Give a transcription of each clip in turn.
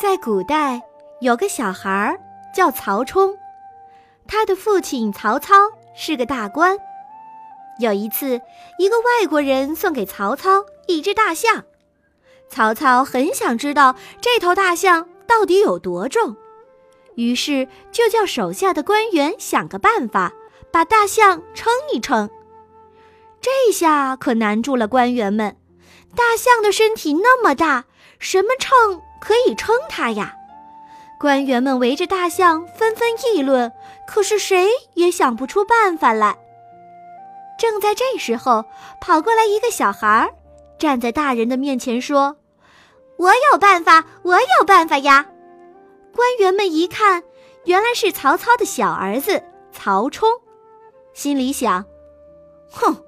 在古代，有个小孩儿叫曹冲，他的父亲曹操是个大官。有一次，一个外国人送给曹操一只大象，曹操很想知道这头大象到底有多重，于是就叫手下的官员想个办法，把大象称一称。这下可难住了官员们，大象的身体那么大，什么秤可以称它呀？官员们围着大象纷纷议论，可是谁也想不出办法来。正在这时候，跑过来一个小孩，站在大人的面前说：“我有办法，我有办法呀！”官员们一看，原来是曹操的小儿子曹冲，心里想：“哼。”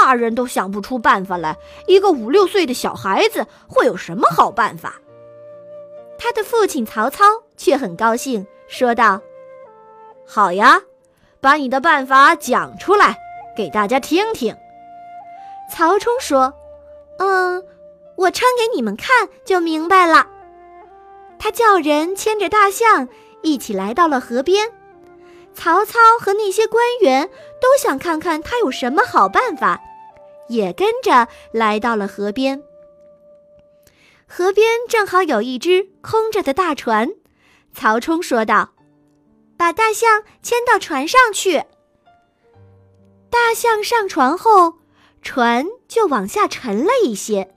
大人都想不出办法来，一个五六岁的小孩子会有什么好办法？他的父亲曹操却很高兴，说道：“好呀，把你的办法讲出来，给大家听听。”曹冲说：“嗯，我称给你们看就明白了。”他叫人牵着大象一起来到了河边。曹操和那些官员都想看看他有什么好办法，也跟着来到了河边。河边正好有一只空着的大船，曹冲说道：“把大象牵到船上去。”大象上船后，船就往下沉了一些。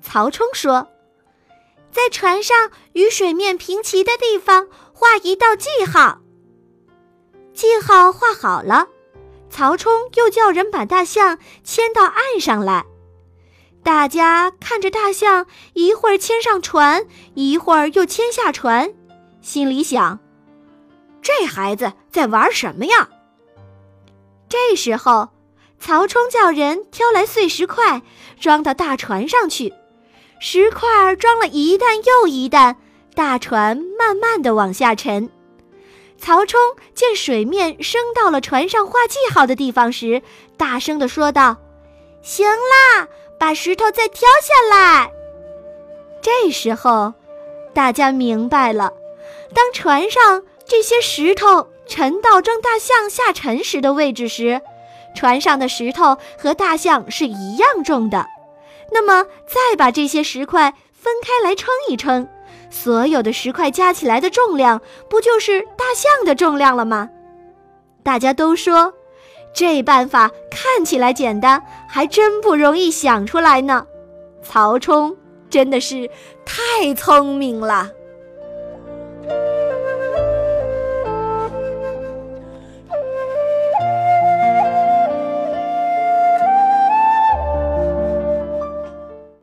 曹冲说：“在船上与水面平齐的地方画一道记号。”记号画好了，曹冲又叫人把大象牵到岸上来。大家看着大象，一会儿牵上船，一会儿又牵下船，心里想：这孩子在玩什么呀？这时候，曹冲叫人挑来碎石块，装到大船上去。石块装了一担又一担，大船慢慢的往下沉。曹冲见水面升到了船上画记号的地方时，大声地说道：“行啦，把石头再挑下来。”这时候，大家明白了，当船上这些石头沉到正大象下沉时的位置时，船上的石头和大象是一样重的。那么，再把这些石块分开来称一称。所有的石块加起来的重量，不就是大象的重量了吗？大家都说，这办法看起来简单，还真不容易想出来呢。曹冲真的是太聪明了。